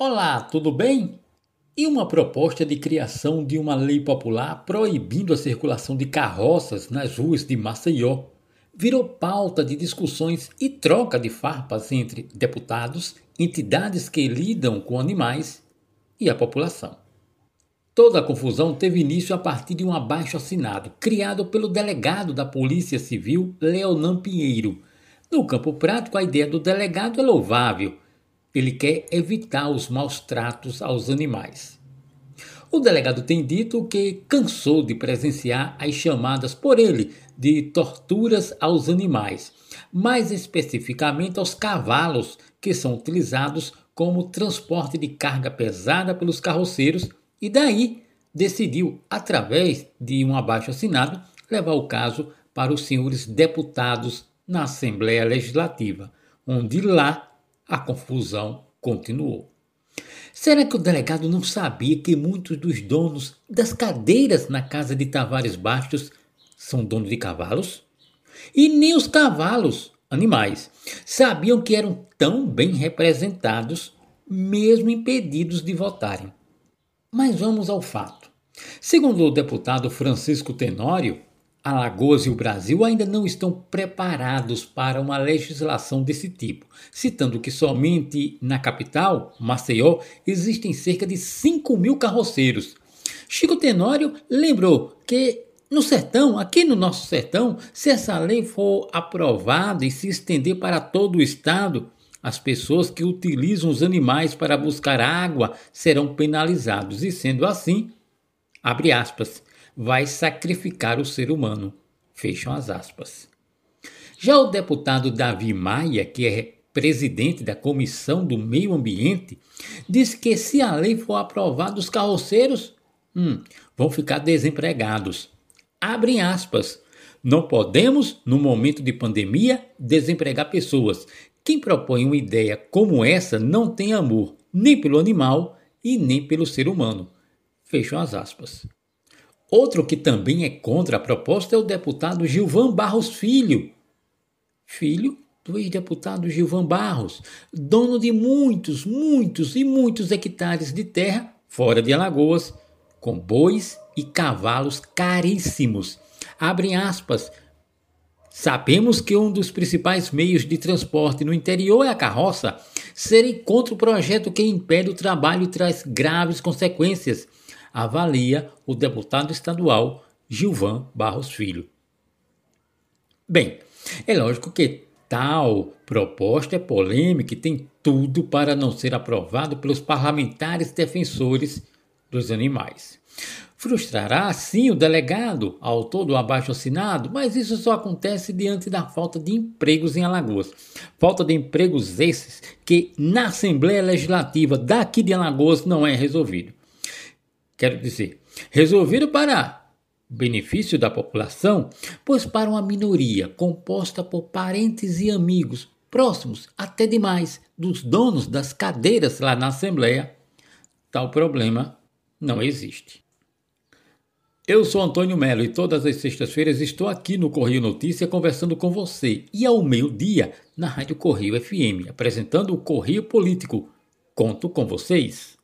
Olá, tudo bem? E uma proposta de criação de uma lei popular proibindo a circulação de carroças nas ruas de Maceió virou pauta de discussões e troca de farpas entre deputados, entidades que lidam com animais e a população. Toda a confusão teve início a partir de um abaixo assinado criado pelo delegado da Polícia Civil, Leonan Pinheiro. No campo prático, a ideia do delegado é louvável ele quer evitar os maus tratos aos animais. O delegado tem dito que cansou de presenciar as chamadas por ele de torturas aos animais, mais especificamente aos cavalos, que são utilizados como transporte de carga pesada pelos carroceiros, e daí decidiu, através de um abaixo assinado, levar o caso para os senhores deputados na Assembleia Legislativa, onde lá a confusão continuou. Será que o delegado não sabia que muitos dos donos das cadeiras na casa de Tavares Bastos são donos de cavalos? E nem os cavalos, animais, sabiam que eram tão bem representados, mesmo impedidos de votarem. Mas vamos ao fato. Segundo o deputado Francisco Tenório, Alagoas e o Brasil ainda não estão preparados para uma legislação desse tipo, citando que somente na capital, Maceió, existem cerca de 5 mil carroceiros. Chico Tenório lembrou que no sertão, aqui no nosso sertão, se essa lei for aprovada e se estender para todo o estado, as pessoas que utilizam os animais para buscar água serão penalizados e, sendo assim, abre aspas, vai sacrificar o ser humano. Fecham as aspas. Já o deputado Davi Maia, que é presidente da Comissão do Meio Ambiente, diz que se a lei for aprovada, os carroceiros hum, vão ficar desempregados. Abrem aspas. Não podemos, no momento de pandemia, desempregar pessoas. Quem propõe uma ideia como essa não tem amor nem pelo animal e nem pelo ser humano. Fecham as aspas. Outro que também é contra a proposta é o deputado Gilvan Barros Filho, filho do ex-deputado Gilvan Barros, dono de muitos, muitos e muitos hectares de terra fora de Alagoas, com bois e cavalos caríssimos. Abrem aspas. Sabemos que um dos principais meios de transporte no interior é a carroça. Serem contra o projeto que impede o trabalho e traz graves consequências avalia o deputado estadual Gilvan Barros Filho. Bem, é lógico que tal proposta é polêmica e tem tudo para não ser aprovado pelos parlamentares defensores dos animais. Frustrará sim o delegado, autor do abaixo assinado, mas isso só acontece diante da falta de empregos em Alagoas. Falta de empregos esses que na Assembleia Legislativa daqui de Alagoas não é resolvido. Quero dizer, resolvido para benefício da população, pois para uma minoria composta por parentes e amigos próximos até demais dos donos das cadeiras lá na Assembleia, tal problema não existe. Eu sou Antônio Melo e todas as sextas-feiras estou aqui no Correio Notícia conversando com você e ao meio-dia na Rádio Correio FM, apresentando o Correio Político. Conto com vocês.